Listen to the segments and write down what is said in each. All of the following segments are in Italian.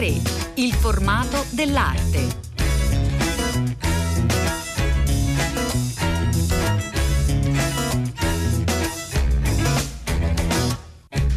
3. Il formato dell'arte.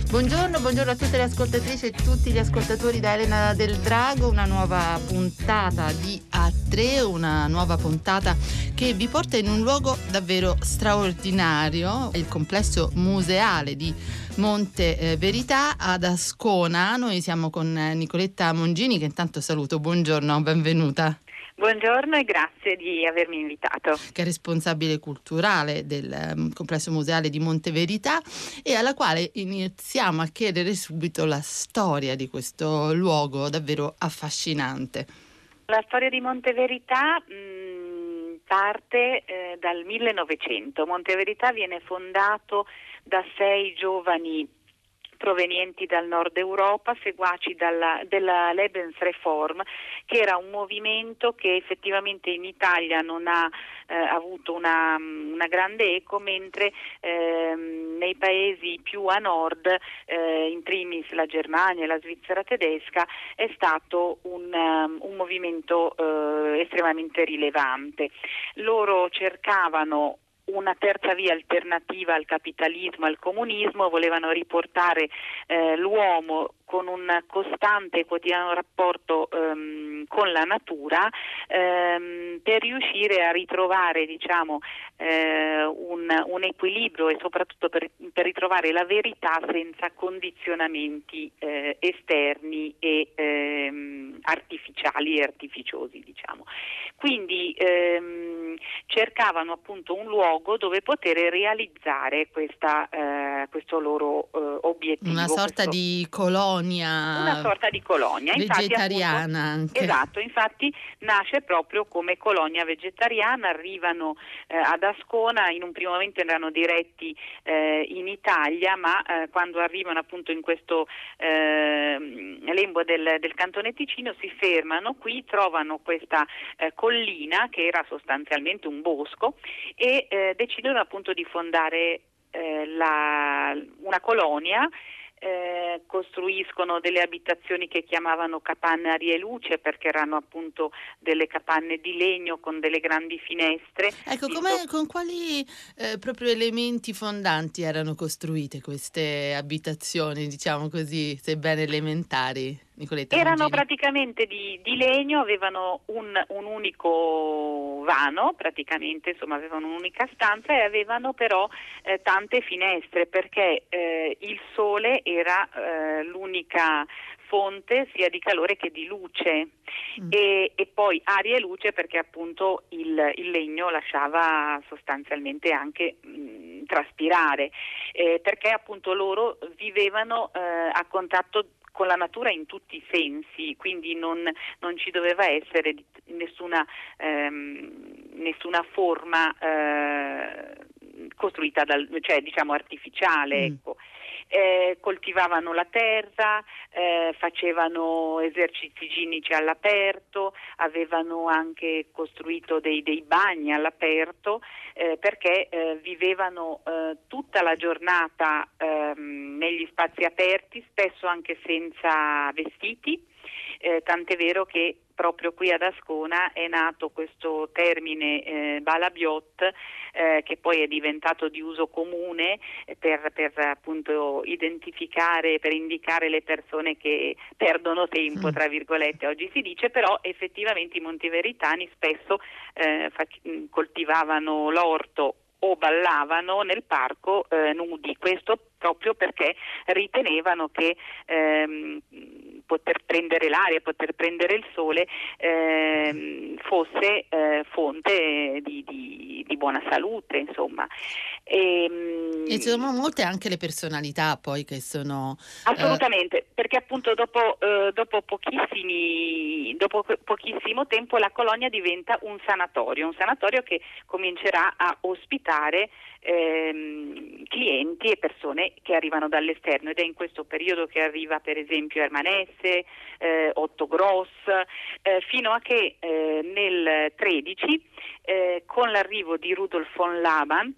Buongiorno, buongiorno a tutte le ascoltatrici e tutti gli ascoltatori da Elena del Drago, una nuova puntata di A3, una nuova puntata che vi porta in un luogo davvero straordinario, il complesso museale di Monte eh, Verità ad Ascona. Noi siamo con Nicoletta Mongini che intanto saluto, buongiorno, benvenuta. Buongiorno e grazie di avermi invitato. Che è responsabile culturale del um, complesso museale di Monteverità e alla quale iniziamo a chiedere subito la storia di questo luogo davvero affascinante. La storia di Monteverità mh, mm, parte eh, dal 1900. Monteverità viene fondato da sei giovani provenienti dal nord Europa, seguaci dalla, della Lebensreform, che era un movimento che effettivamente in Italia non ha eh, avuto una, una, grande eco, mentre eh, nei paesi più a nord, eh, in primis la Germania e la Svizzera tedesca, è stato un, um, un movimento eh, estremamente rilevante. Loro cercavano una terza via alternativa al capitalismo, al comunismo, volevano riportare eh, l'uomo con un costante e quotidiano rapporto ehm, con la natura ehm, per riuscire a ritrovare diciamo, eh, un, un, equilibrio e soprattutto per, per, ritrovare la verità senza condizionamenti eh, esterni e ehm, artificiali e artificiosi. Diciamo. Quindi ehm, cercavano appunto un luogo dove poter realizzare questa, eh, questo loro eh, obiettivo. Una sorta questo... di colonia. Una sorta di colonia. Vegetariana infatti, appunto, Esatto, infatti nasce proprio come colonia vegetariana, arrivano eh, ad Ascona, in un primo momento erano diretti eh, in Italia, ma eh, quando arrivano appunto in questo ehm, lembo del, del cantone Ticino si fermano qui, trovano questa eh, collina che era sostanzialmente un bosco e eh, decidono appunto di fondare eh, la, una colonia eh, costruiscono delle abitazioni che chiamavano capanne aria e luce perché erano appunto delle capanne di legno con delle grandi finestre. Ecco, con quali eh, proprio elementi fondanti erano costruite queste abitazioni, diciamo così, sebbene elementari? Nicoletta Erano Mangini. praticamente di, di, legno, avevano un, un, unico vano, praticamente insomma avevano un'unica stanza e avevano però eh, tante finestre perché eh, il sole era eh, l'unica fonte sia di calore che di luce mm. e, e, poi aria e luce perché appunto il, il legno lasciava sostanzialmente anche mh, mm, traspirare eh, perché appunto loro vivevano eh, a contatto con la natura in tutti i sensi, quindi non, non ci doveva essere nessuna, ehm, nessuna forma eh, costruita dal, cioè diciamo artificiale. Mm. Ecco eh, coltivavano la terra, eh, facevano esercizi ginici all'aperto, avevano anche costruito dei, dei bagni all'aperto eh, perché eh, vivevano eh, tutta la giornata ehm, negli spazi aperti, spesso anche senza vestiti. Eh, tant'è vero che proprio qui ad Ascona è nato questo termine eh, balabiot eh, che poi è diventato di uso comune per, per, appunto identificare, per indicare le persone che perdono tempo, tra virgolette, oggi si dice, però effettivamente i montiveritani spesso eh, coltivavano l'orto o ballavano nel parco eh, nudi, questo proprio perché ritenevano che ehm, poter prendere l'aria, poter prendere il sole ehm, fosse eh, fonte di, di, di, buona salute, insomma. E, ehm, e sono molte anche le personalità poi che sono... Eh, Assolutamente, eh... perché appunto dopo, eh, dopo, pochissimi, dopo pochissimo tempo la colonia diventa un sanatorio, un sanatorio che comincerà a ospitare ehm, clienti e persone che arrivano dall'esterno ed è in questo periodo che arriva per esempio Ermanesse, eh, Otto Gross, eh, fino a che eh, nel 13 eh, con l'arrivo di Rudolf von Laban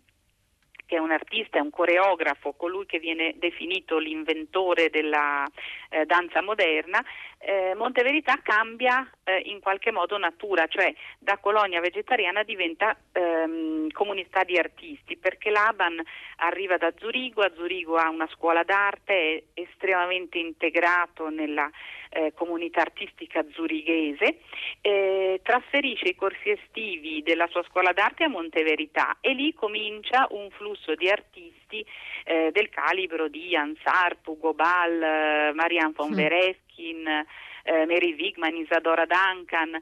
che è un artista, è un coreografo, colui che viene definito l'inventore della eh, danza moderna, eh, Monteverità cambia eh, in qualche modo natura, cioè da colonia vegetariana diventa ehm, comunità di artisti, perché l'Aban arriva da Zurigo, a Zurigo ha una scuola d'arte, è estremamente integrato nella eh, comunità artistica zurighese, eh, trasferisce i corsi estivi della sua scuola d'arte a Monteverità e lì comincia un flusso di artisti eh, del calibro di Jan Sarp, Ugo Ball, eh, Marianne von mm. Vereskin, eh, Mary Wigman, Isadora Duncan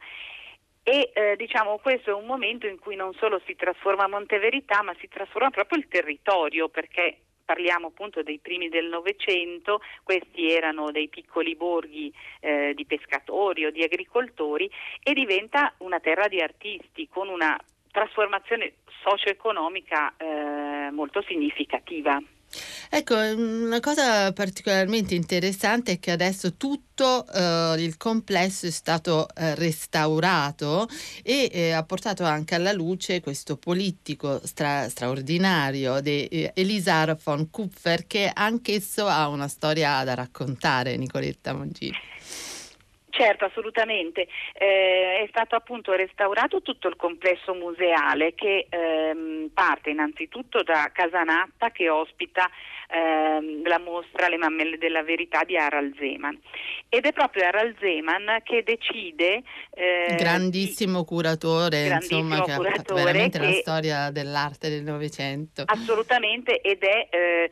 e eh, diciamo questo è un momento in cui non solo si trasforma Monteverità ma si trasforma proprio il territorio perché parliamo appunto dei primi del Novecento, questi erano dei piccoli borghi eh, di pescatori o di agricoltori e diventa una terra di artisti con una trasformazione socio-economica eh, molto significativa. Ecco, una cosa particolarmente interessante è che adesso tutto eh, il complesso è stato eh, restaurato e eh, ha portato anche alla luce questo politico stra- straordinario di eh, Elisar von Kupfer che anch'esso ha una storia da raccontare, Nicoletta Mongini. Certo, assolutamente. Eh, è stato appunto restaurato tutto il complesso museale che ehm, parte innanzitutto da Casanatta che ospita ehm, la mostra Le mammelle della verità di Harald Zeman ed è proprio Harald Zeman che decide eh, grandissimo curatore, grandissimo insomma, curatore che ha veramente che, la storia dell'arte del Novecento. Assolutamente ed è eh,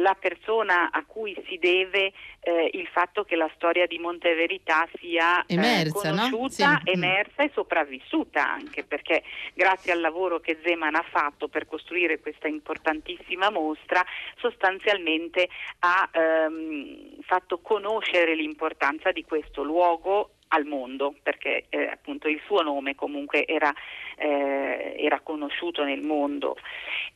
la persona a cui si deve eh, il fatto che la storia di Monteverità sia eh, emersa, eh, conosciuta, no? sì. emersa e sopravvissuta anche perché grazie al lavoro che Zeman ha fatto per costruire questa importantissima mostra sostanzialmente ha ehm, fatto conoscere l'importanza di questo luogo al mondo perché eh, appunto il suo nome comunque era, eh, era conosciuto nel mondo.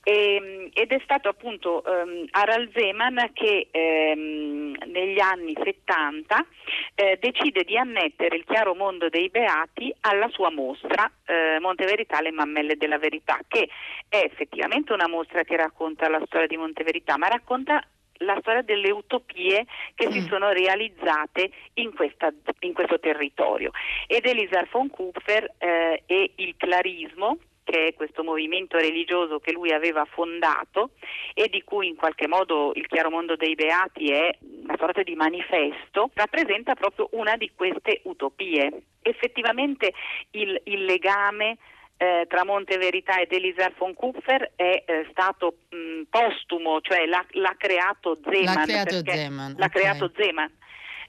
E, ehm, ed è stato appunto um, Harald Zeman che um, negli anni 70 eh, decide di annettere il chiaro mondo dei beati alla sua mostra eh, Monteverità le mammelle della verità che è effettivamente una mostra che racconta la storia di Monteverità ma racconta la storia delle utopie che mm. si sono realizzate in, questa, in, questo territorio. Ed Elisar von Kupfer eh, e il clarismo che è questo movimento religioso che lui aveva fondato e di cui in qualche modo il Chiaro Mondo dei Beati è una sorta di manifesto, rappresenta proprio una di queste utopie. Effettivamente il, il legame eh, tra Monteverità ed Elisar von Kupfer è eh, stato mh, postumo, cioè l'ha, l'ha creato Zeman. L'ha creato Zeman. L'ha okay. creato Zeman.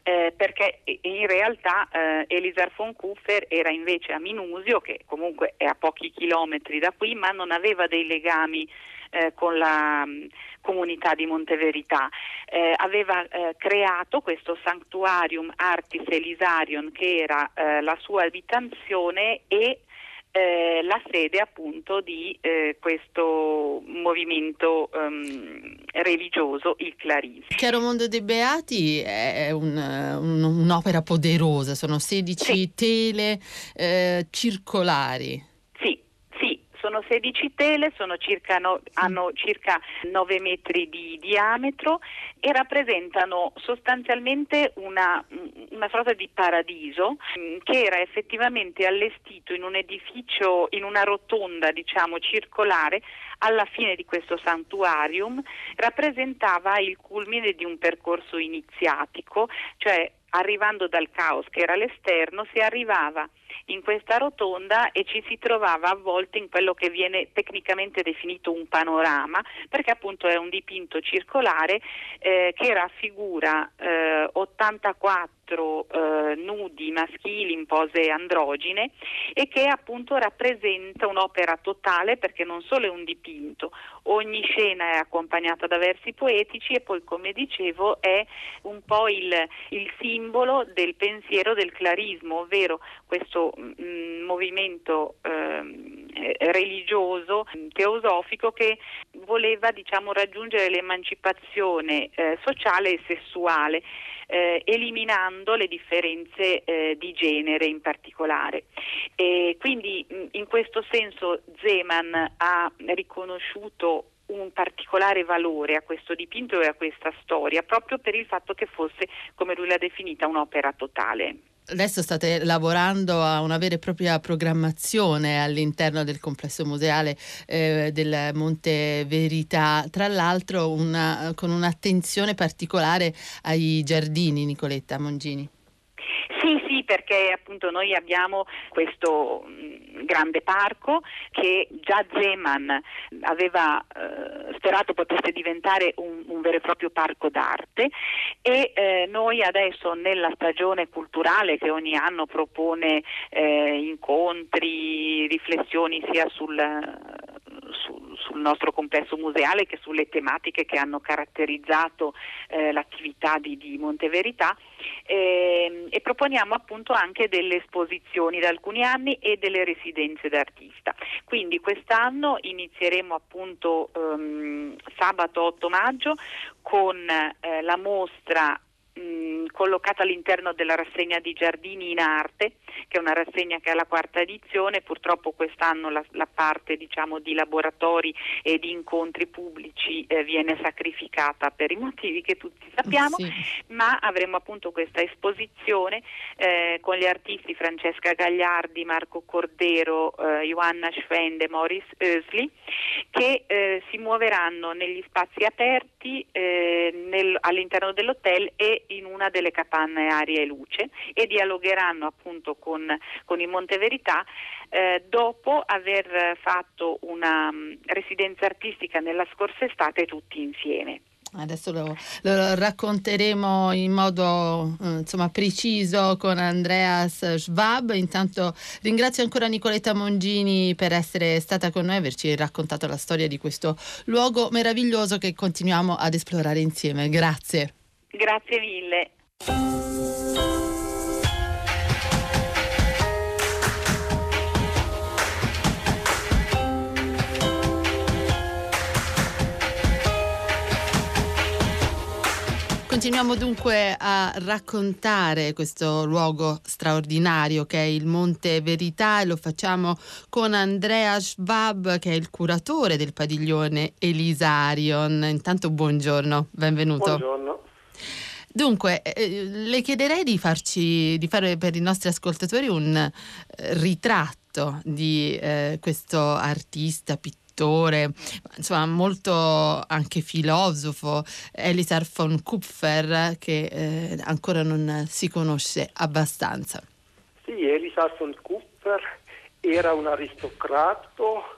Eh, perché in realtà eh, Elisar von Kupfer era invece a Minusio, che comunque è a pochi chilometri da qui, ma non aveva dei legami eh, con la mh, comunità di Monteverità. Eh, aveva eh, creato questo Sanctuarium Artis Elisarion che era eh, la sua abitazione e eh, la sede appunto di eh, questo movimento um, religioso, il Clarismo. Chiaro Mondo dei Beati è un, un, un'opera poderosa, sono 16 sì. tele eh, circolari sono 16 tele, sono circa no, hanno circa 9 metri di diametro e rappresentano sostanzialmente una, una sorta di paradiso mm, che era effettivamente allestito in un edificio, in una rotonda diciamo circolare alla fine di questo santuarium. Rappresentava il culmine di un percorso iniziatico, cioè arrivando dal caos che era all'esterno si arrivava in questa rotonda e ci si trovava avvolti in quello che viene tecnicamente definito un panorama, perché appunto è un dipinto circolare eh, che raffigura eh, 84 quattro eh, nudi maschili in pose androgine e che appunto rappresenta un'opera totale perché non solo è un dipinto, ogni scena è accompagnata da versi poetici e poi come dicevo è un po' il, il simbolo del pensiero del clarismo, ovvero questo mh, movimento eh, religioso, teosofico che voleva diciamo, raggiungere l'emancipazione eh, sociale e sessuale eh, eliminando le differenze eh, di genere in particolare. E quindi in questo senso Zeman ha riconosciuto un particolare valore a questo dipinto e a questa storia, proprio per il fatto che fosse, come lui l'ha definita, un'opera totale. Adesso state lavorando a una vera e propria programmazione all'interno del complesso museale eh, del Monte Verità, tra l'altro una, con un'attenzione particolare ai giardini, Nicoletta Mongini. Sì, perché appunto noi abbiamo questo mm, grande parco che già Zeman aveva eh, sperato potesse diventare un, un, vero e proprio parco d'arte e eh, noi adesso nella stagione culturale che ogni anno propone eh, incontri, riflessioni sia sul sul, nostro complesso museale che sulle tematiche che hanno caratterizzato eh, l'attività di, di Monteverità eh, e proponiamo appunto anche delle esposizioni da alcuni anni e delle residenze d'artista. Quindi quest'anno inizieremo appunto ehm, sabato 8 maggio con eh, la mostra mh, collocata all'interno della rassegna di Giardini in Arte, che è una rassegna che ha la quarta edizione, purtroppo quest'anno la, la parte diciamo, di laboratori e di incontri pubblici eh, viene sacrificata per i motivi che tutti sappiamo, sì. ma avremo appunto questa esposizione eh, con gli artisti Francesca Gagliardi, Marco Cordero, eh, Johanna Schwende, Morris Oesli, che eh, si muoveranno negli spazi aperti eh, nel, all'interno dell'hotel e in una delle capanne aria e luce e dialogheranno appunto con, con il Monte Verità eh, dopo aver fatto una um, residenza artistica nella scorsa estate tutti insieme. Adesso lo, lo, racconteremo in modo eh, insomma, preciso con Andreas Schwab. Intanto ringrazio ancora Nicoletta Mongini per essere stata con noi e averci raccontato la storia di questo luogo meraviglioso che continuiamo ad esplorare insieme. Grazie. Grazie mille. Continuiamo dunque a raccontare questo luogo straordinario che è il Monte Verità e lo facciamo con Andrea Schwab che è il curatore del padiglione Elisarion. Intanto buongiorno, benvenuto. Buongiorno. Dunque, eh, le chiederei di, farci, di fare per i nostri ascoltatori un eh, ritratto di eh, questo artista, pittore, insomma molto anche filosofo, Elisar von Kupfer, che eh, ancora non si conosce abbastanza. Sì, Elisar von Kupfer era un aristocrato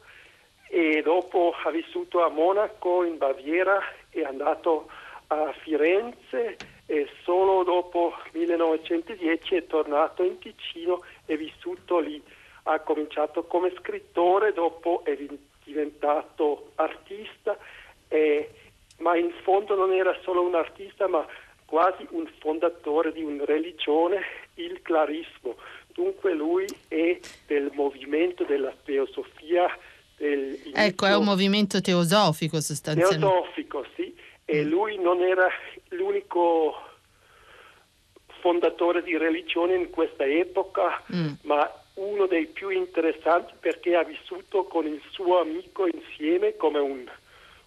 e dopo ha vissuto a Monaco in Baviera, è andato a Firenze e solo dopo 1910 è tornato in Ticino e vissuto lì. Ha cominciato come scrittore, dopo è diventato artista, e, ma in fondo non era solo un artista, ma quasi un fondatore di una religione, il clarismo. Dunque lui è del movimento della teosofia. Del ecco, è un movimento teosofico sostanzialmente. Teosofico, sì e lui non era l'unico fondatore di religione in questa epoca, mm. ma uno dei più interessanti perché ha vissuto con il suo amico insieme come un,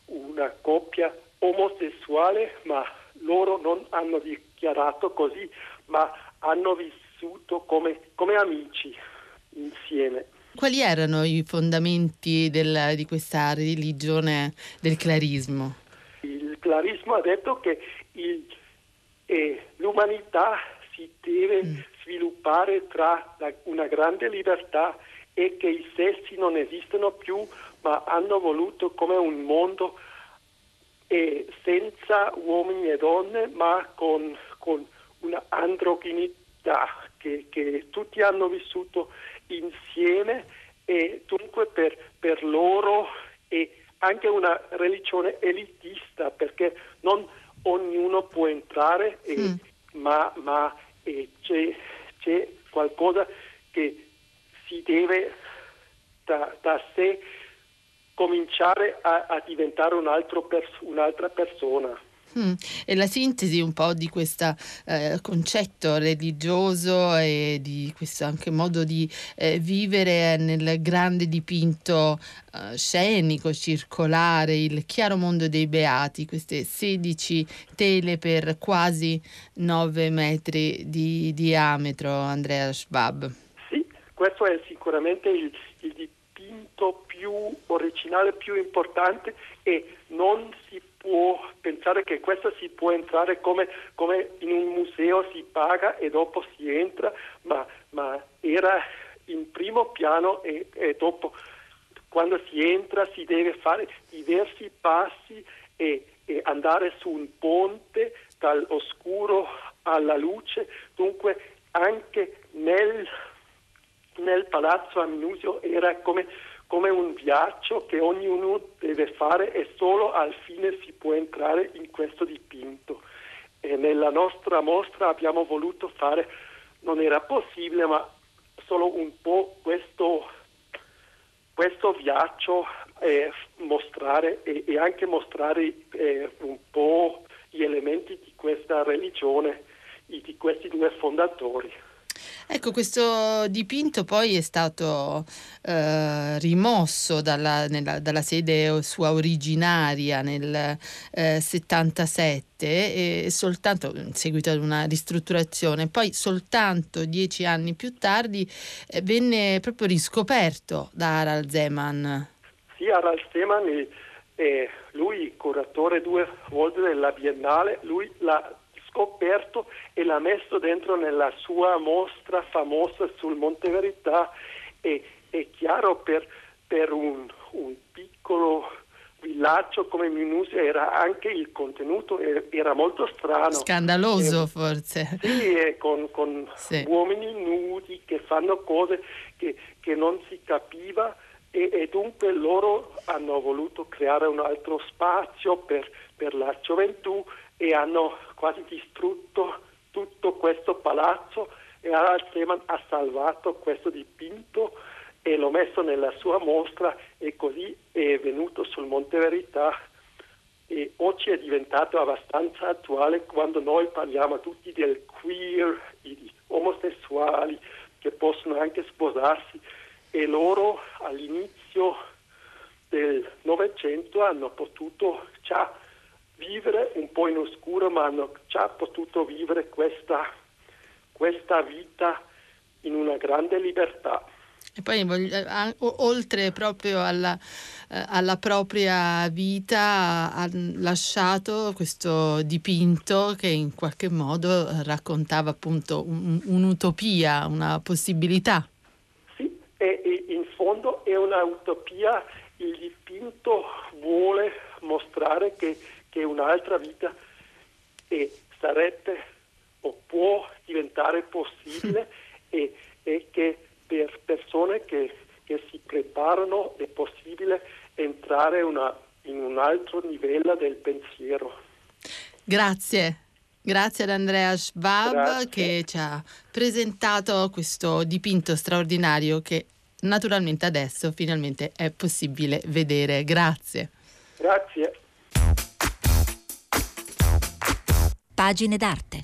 una coppia omosessuale, ma loro non hanno dichiarato così, ma hanno vissuto come, come amici insieme. Quali erano i fondamenti del, di questa religione del clarismo? Clarismo ha detto che il, eh, l'umanità si deve mm. sviluppare tra la, una grande libertà e che i sessi non esistono più, ma hanno voluto come un mondo eh, senza uomini e donne, ma con, con una androginità che, che, tutti hanno vissuto insieme e dunque per, per loro è anche una religione elitista perché non ognuno può entrare, e, mm. ma, ma e c'è, c'è, qualcosa che si deve da, da sé cominciare a, a diventare un pers- un'altra persona. Mm. E la sintesi un po' di questo eh, concetto religioso e di questo anche modo di eh, vivere nel grande dipinto eh, scenico, circolare, il chiaro mondo dei beati, queste 16 tele per quasi 9 metri di diametro, Andrea Schwab. Sì, questo è sicuramente il, il dipinto più originale, più importante e non si può pensare che questo si può entrare come, come in un museo si paga e dopo si entra, ma, ma era in primo piano e, e, dopo quando si entra si deve fare diversi passi e, e andare su un ponte dall'oscuro alla luce, dunque anche nel, nel palazzo Aminusio era come come un viaggio che ognuno deve fare e solo al fine si può entrare in questo dipinto. E nella nostra mostra abbiamo voluto fare, non era possibile, ma solo un po' questo, questo viaggio eh, mostrare e, e, anche mostrare eh, un po' gli elementi di questa religione, di questi due fondatori. Ecco, questo dipinto poi è stato eh, rimosso dalla, nella, dalla, sede sua originaria nel eh, 77 e soltanto in seguito ad una ristrutturazione, poi soltanto dieci anni più tardi eh, venne proprio riscoperto da Harald Zeman. Sì, Harald Zeman è lui curatore due volte della Biennale, lui l'ha scoperto e l'ha messo dentro nella sua mostra famosa sul Monte Verità e è chiaro per, per un, un, piccolo villaggio come Minusia era anche il contenuto era molto strano scandaloso e, forse sì, con, con sì. uomini nudi che fanno cose che, che non si capiva e, e, dunque loro hanno voluto creare un altro spazio per, per la gioventù e hanno quasi distrutto tutto questo palazzo e Harald Seemann ha salvato questo dipinto e l'ho messo nella sua mostra e così è venuto sul Monte Verità e oggi è diventato abbastanza attuale quando noi parliamo tutti del queer, di omosessuali che possono anche sposarsi e loro all'inizio del Novecento hanno potuto già vivere un po' in oscuro, ma hanno già potuto vivere questa, questa vita in una grande libertà. E poi eh, oltre proprio alla, eh, alla, propria vita ha lasciato questo dipinto che in qualche modo raccontava appunto un, un'utopia, una possibilità. Sì, e, e in fondo è un'utopia, il dipinto vuole mostrare che che un'altra vita e sarebbe o può diventare possibile e, e che per persone che, che, si preparano è possibile entrare una, in un altro livello del pensiero. Grazie. Grazie ad Andrea Schwab Grazie. che ci ha presentato questo dipinto straordinario che naturalmente adesso finalmente è possibile vedere. Grazie. Grazie. Pagine d'arte.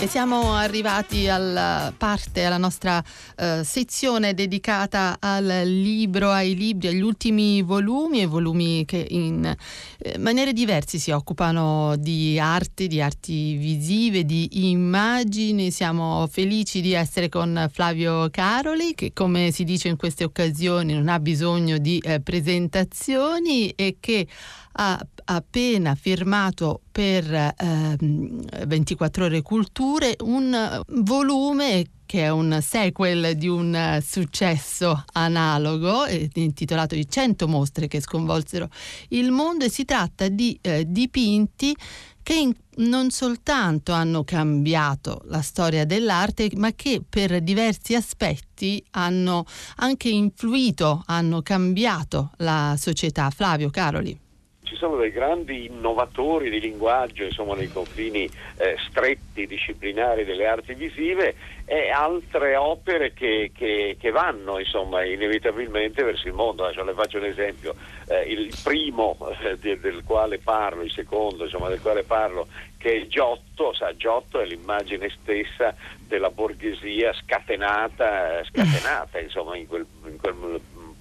E siamo arrivati alla parte, alla nostra uh, sezione dedicata al libro, ai libri, agli ultimi volumi e volumi che in eh, maniere diverse si occupano di arte, di arti visive, di immagini. Siamo felici di essere con Flavio Caroli che come si dice in queste occasioni non ha bisogno di eh, presentazioni e che ha appena firmato per eh, 24 ore culture un volume che è un sequel di un successo analogo eh, intitolato I 100 mostre che sconvolsero il mondo e si tratta di eh, dipinti che in, non soltanto hanno cambiato la storia dell'arte, ma che per diversi aspetti hanno anche influito, hanno cambiato la società. Flavio Caroli. Ci sono dei grandi innovatori di linguaggio, insomma, nei confini eh, stretti disciplinari delle arti visive e altre opere che, che, che vanno insomma, inevitabilmente verso il mondo. Adesso le faccio un esempio. Eh, il primo eh, del quale parlo, il secondo insomma, del quale parlo, che è Giotto, sa, Giotto è l'immagine stessa della borghesia scatenata, scatenata insomma, in quel, in quel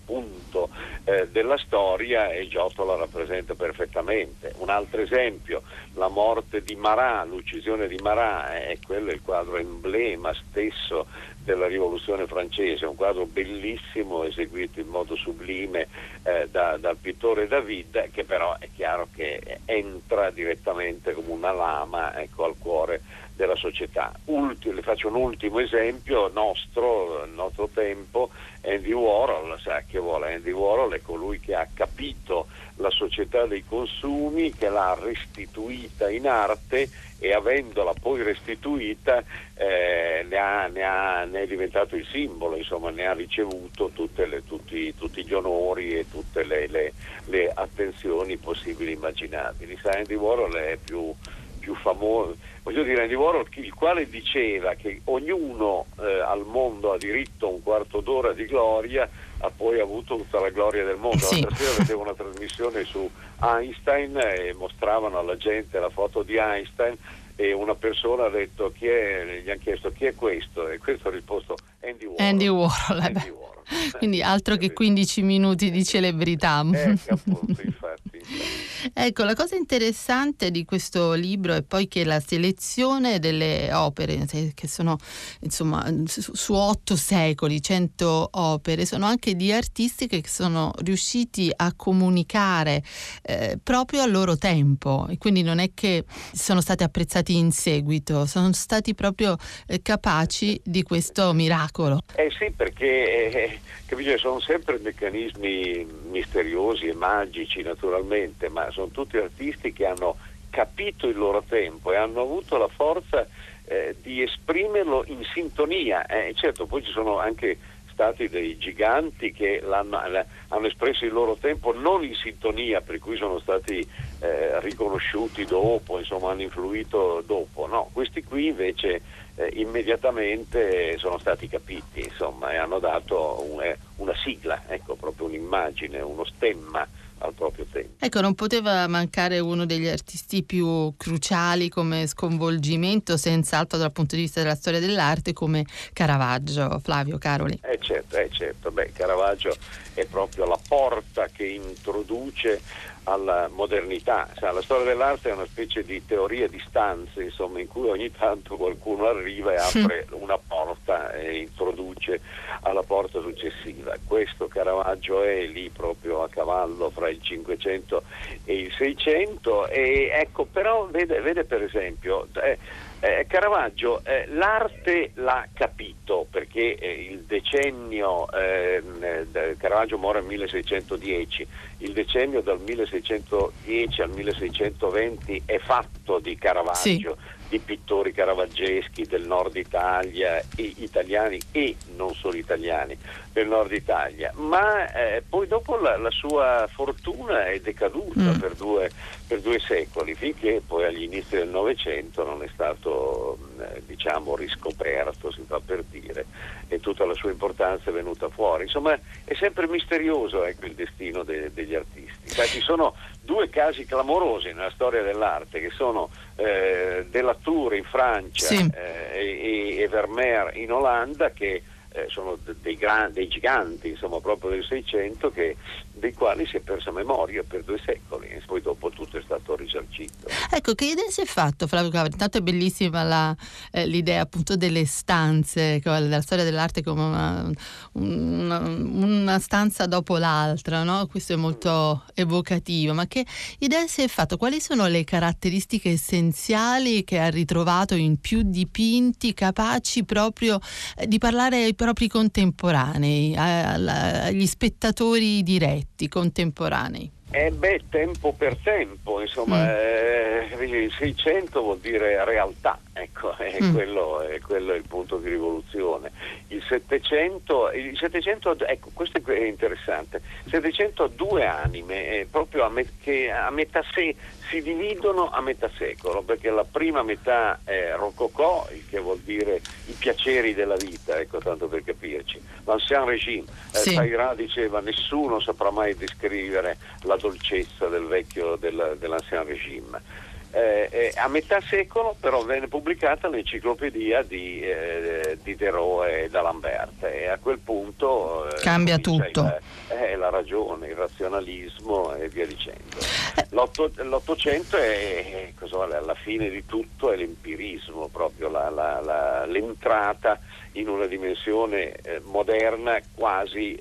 punto eh, della storia e Giotto la rappresenta perfettamente. Un altro esempio, la morte di Marat, l'uccisione di Marat, è quello il quadro emblema stesso della rivoluzione francese, un quadro bellissimo eseguito in modo sublime eh, da, dal pittore David, che però è chiaro che entra direttamente come una lama ecco, al cuore della società. Ultimo, le faccio un ultimo esempio nostro, il nostro tempo, Andy Warhol, sa che vuole Andy Warhol è colui che ha capito la società dei consumi, che l'ha restituita in arte e avendola poi restituita eh, ne, ha, ne, ha, ne, è diventato il simbolo, insomma ne ha ricevuto le, tutti, tutti, gli onori e tutte le, le, le attenzioni possibili e immaginabili. Sa, Andy Warhol è più più famoso, voglio dire Andy Warhol, il quale diceva che ognuno eh, al mondo ha diritto a un quarto d'ora di gloria, ha poi avuto tutta la gloria del mondo. Sì. L'altra sera vedevo una trasmissione su Einstein e mostravano alla gente la foto di Einstein e una persona ha detto chi è, gli hanno chiesto chi è questo e questo ha risposto Andy Warhol. Andy Warhol, Andy Warhol. Quindi altro che 15 minuti di celebrità. Eh, appunto, infatti. Ecco, la cosa interessante di questo libro è poi che la selezione delle opere, che sono insomma su otto secoli, cento opere, sono anche di artisti che sono riusciti a comunicare eh, proprio al loro tempo e quindi non è che sono stati apprezzati in seguito, sono stati proprio eh, capaci di questo miracolo. Eh sì, perché eh, sono sempre meccanismi misteriosi e magici naturalmente, ma sono tutti artisti che hanno capito il loro tempo e hanno avuto la forza eh, di esprimerlo in sintonia. Eh, certo, poi ci sono anche stati dei giganti che hanno espresso il loro tempo non in sintonia, per cui sono stati eh, riconosciuti dopo, insomma hanno influito dopo. No, questi qui invece eh, immediatamente sono stati capiti insomma, e hanno dato un, eh, una sigla, ecco, proprio un'immagine, uno stemma al proprio tempo. Ecco, non poteva mancare uno degli artisti più cruciali come sconvolgimento, senz'altro dal punto di vista della storia dell'arte, come Caravaggio, Flavio Caroli. Eh certo, eh certo. Beh, Caravaggio è proprio la porta che introduce alla modernità. Sa, la storia dell'arte è una specie di teoria di stanze, insomma, in cui ogni tanto qualcuno arriva e apre una porta e introduce alla porta successiva. Questo Caravaggio è lì proprio a cavallo fra il 500 e il 600 e ecco, però vede, vede per esempio eh, eh, Caravaggio eh, l'arte l'ha capito perché eh, il decennio, ehm, eh, Caravaggio muore nel 1610, il decennio dal 1610 al 1620 è fatto di Caravaggio. Sì di pittori caravaggeschi del nord Italia, e italiani e non solo italiani del nord Italia, ma eh, poi dopo la, la, sua fortuna è decaduta mm. per, due, per, due, secoli, finché poi agli inizi del Novecento non è stato eh, diciamo riscoperto, si fa per dire, e tutta la sua importanza è venuta fuori. Insomma è sempre misterioso ecco, il destino de, degli artisti. Cioè, ci sono due casi clamorosi nella storia dell'arte che sono eh, Delatour in Francia sì. eh, e, e Vermeer in Olanda che eh, sono dei, gran, dei, giganti insomma, proprio del Seicento che dei quali si è persa memoria per due secoli e poi dopo tutto è stato risarcito. Ecco, che idea si è fatto Flavio Cavani? Intanto è bellissima la, eh, l'idea appunto delle stanze, della storia dell'arte come una, una, una stanza dopo l'altra, no? questo è molto evocativo, ma che idea si è fatto? Quali sono le caratteristiche essenziali che ha ritrovato in più dipinti capaci proprio eh, di parlare ai propri contemporanei, agli spettatori diretti? Aspetti contemporanei? Eh beh, tempo per tempo, insomma, mm. eh, il 600 vuol dire realtà, Ecco, è mm. quello, è quello il punto di rivoluzione. Il 700, il 700 ecco, questo è interessante, il 700 ha due anime, eh, proprio a, me, che a metà se, si dividono a metà secolo, perché la prima metà è rococò, il che vuol dire i piaceri della vita, ecco, tanto per capirci. L'ancien regime, eh, sì. Taira diceva nessuno saprà mai descrivere la dolcezza del vecchio del, dell'ancien regime eh, eh, a metà secolo però venne pubblicata l'enciclopedia di, eh, di Diderot e d'Alembert e a quel punto eh, cambia tutto il, eh, la ragione, il razionalismo e via dicendo. L'otto, l'Ottocento è, è alla fine di tutto è l'empirismo proprio la, la, la, l'entrata in una dimensione eh, moderna quasi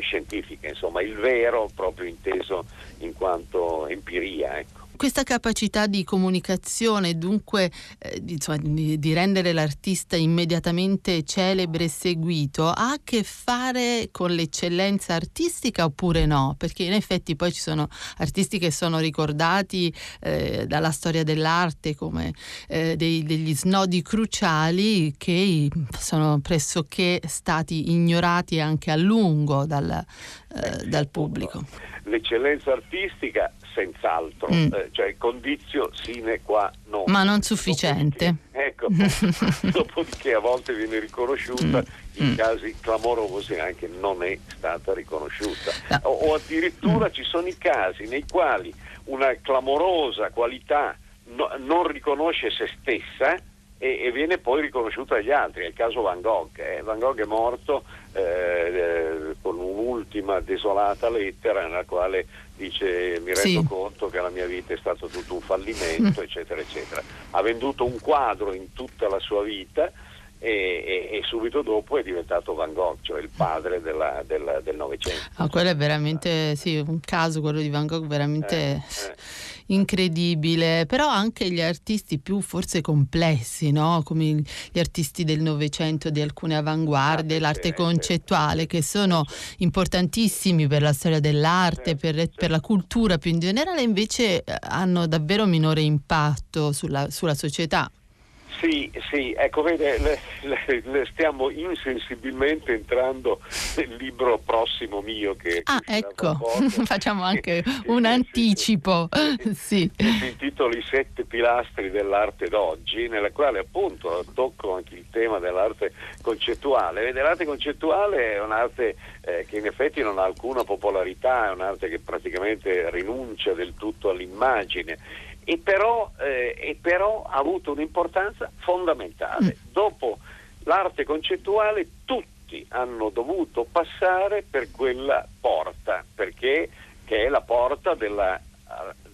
scientifica insomma il vero proprio inteso in quanto empiria ecco questa capacità di comunicazione, dunque eh, di, insomma, di, rendere l'artista immediatamente celebre e seguito, ha a che fare con l'eccellenza artistica oppure no? Perché in effetti poi ci sono artisti che sono ricordati eh, dalla storia dell'arte come eh, dei, degli snodi cruciali che sono pressoché stati ignorati anche a lungo dal, eh, dal pubblico. L'eccellenza artistica senz'altro, mm. eh, cioè condizio sine qua non. Ma non sufficiente. Dopodiché, ecco, dopodiché a volte viene riconosciuta, mm. in mm. casi clamorosi anche non è stata riconosciuta. No. O, o, addirittura ci sono i casi nei quali una clamorosa qualità no, non riconosce se stessa e, e, viene poi riconosciuta dagli altri. È il caso Van Gogh. Eh. Van Gogh è morto eh, eh, con un'ultima desolata lettera nella quale dice mi rendo sì. conto che la mia vita è stato tutto un fallimento, mm. eccetera, eccetera. Ha venduto un quadro in tutta la sua vita e, e, e, subito dopo è diventato Van Gogh, cioè il padre del Novecento. Ah, quello è veramente sì, un caso, quello di Van Gogh, veramente eh, eh. incredibile, però anche gli artisti più forse complessi, no? come gli artisti del Novecento di alcune avanguardie, ah, l'arte concettuale, che sono importantissimi per la storia dell'arte, per, per, la cultura più in generale, invece eh, hanno davvero minore impatto sulla, sulla società. Sì, sì, ecco, vede, le, le, le stiamo insensibilmente entrando nel libro prossimo mio che... Ah, ecco, facciamo anche che, un che, anticipo. Sì. Che si intitola I sette pilastri dell'arte d'oggi, nella quale appunto tocco anche il tema dell'arte concettuale. Vede, l'arte concettuale è un'arte eh, che in effetti non ha alcuna popolarità, è un'arte che praticamente rinuncia del tutto all'immagine e però, eh, e però ha avuto un'importanza fondamentale. Mm. Dopo l'arte concettuale tutti hanno dovuto passare per quella porta, perché che è la porta della,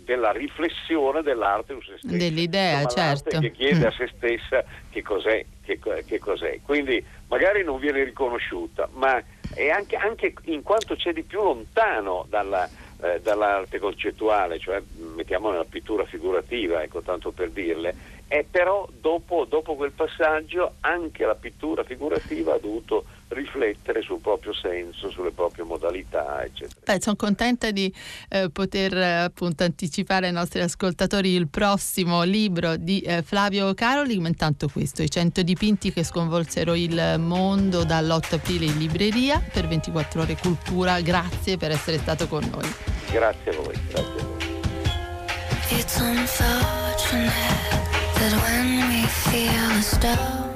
della riflessione dell'arte su se stessa. Dell'idea, certo. Che chiede mm. a se stessa che cos'è, che, che cos'è. Quindi magari non viene riconosciuta, ma è anche, anche in quanto c'è di più lontano dalla eh, dall'arte concettuale, cioè mettiamo nella pittura figurativa, ecco, tanto per dirle, e però dopo, dopo, quel passaggio anche la pittura figurativa ha dovuto riflettere sul proprio senso, sulle proprie modalità, eccetera. Beh, sono contenta di eh, poter eh, appunto anticipare ai nostri ascoltatori il prossimo libro di eh, Flavio Caroli, ma intanto questo, I 100 dipinti che sconvolsero il mondo dall'8 aprile in libreria per 24 ore cultura. Grazie per essere stato con noi. Grazie a voi, grazie a voi. But when we feel as though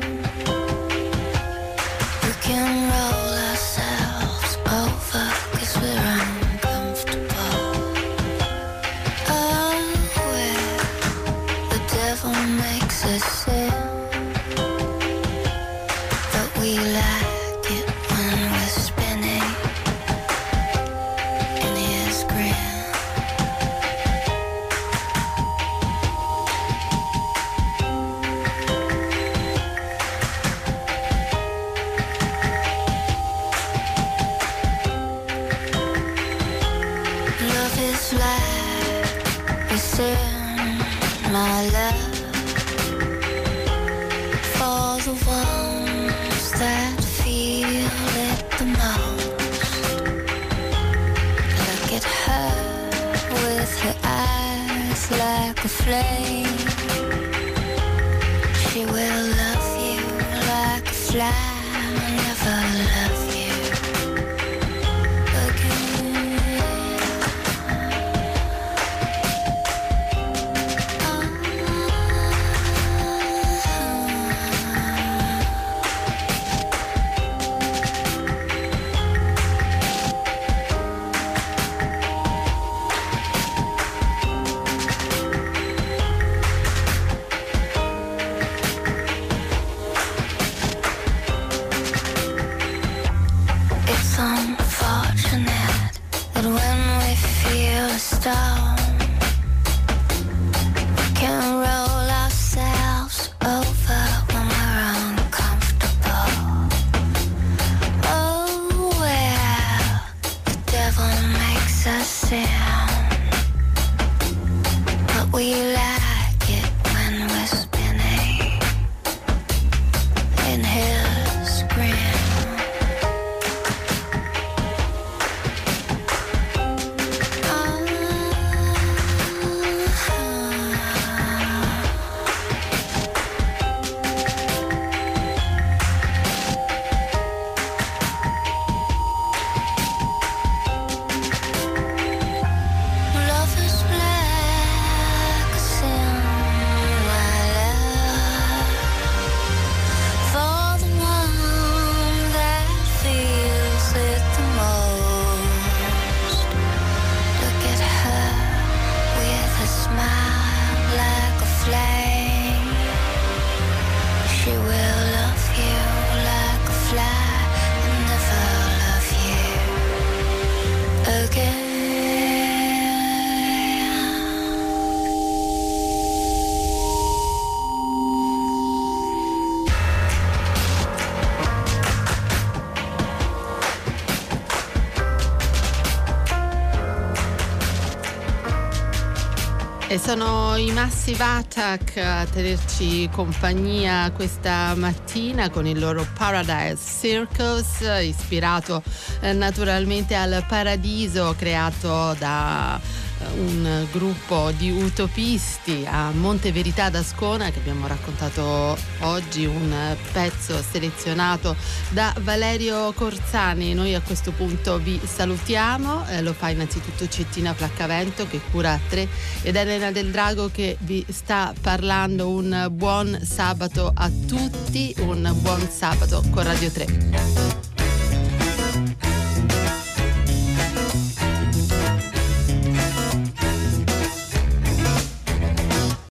like a flame. She will love you like a flame. Never love. We E sono i Massive Attack a tenerci compagnia questa mattina con il loro Paradise Circus, ispirato eh, naturalmente al paradiso creato da un gruppo di utopisti a Monte Verità d'Ascona che abbiamo raccontato oggi, un pezzo selezionato da Valerio Corsani. Noi a questo punto vi salutiamo, eh, lo fa innanzitutto Cettina Placcavento che cura a tre ed Elena del Drago che vi sta parlando. Un buon sabato a tutti, un buon sabato con Radio 3.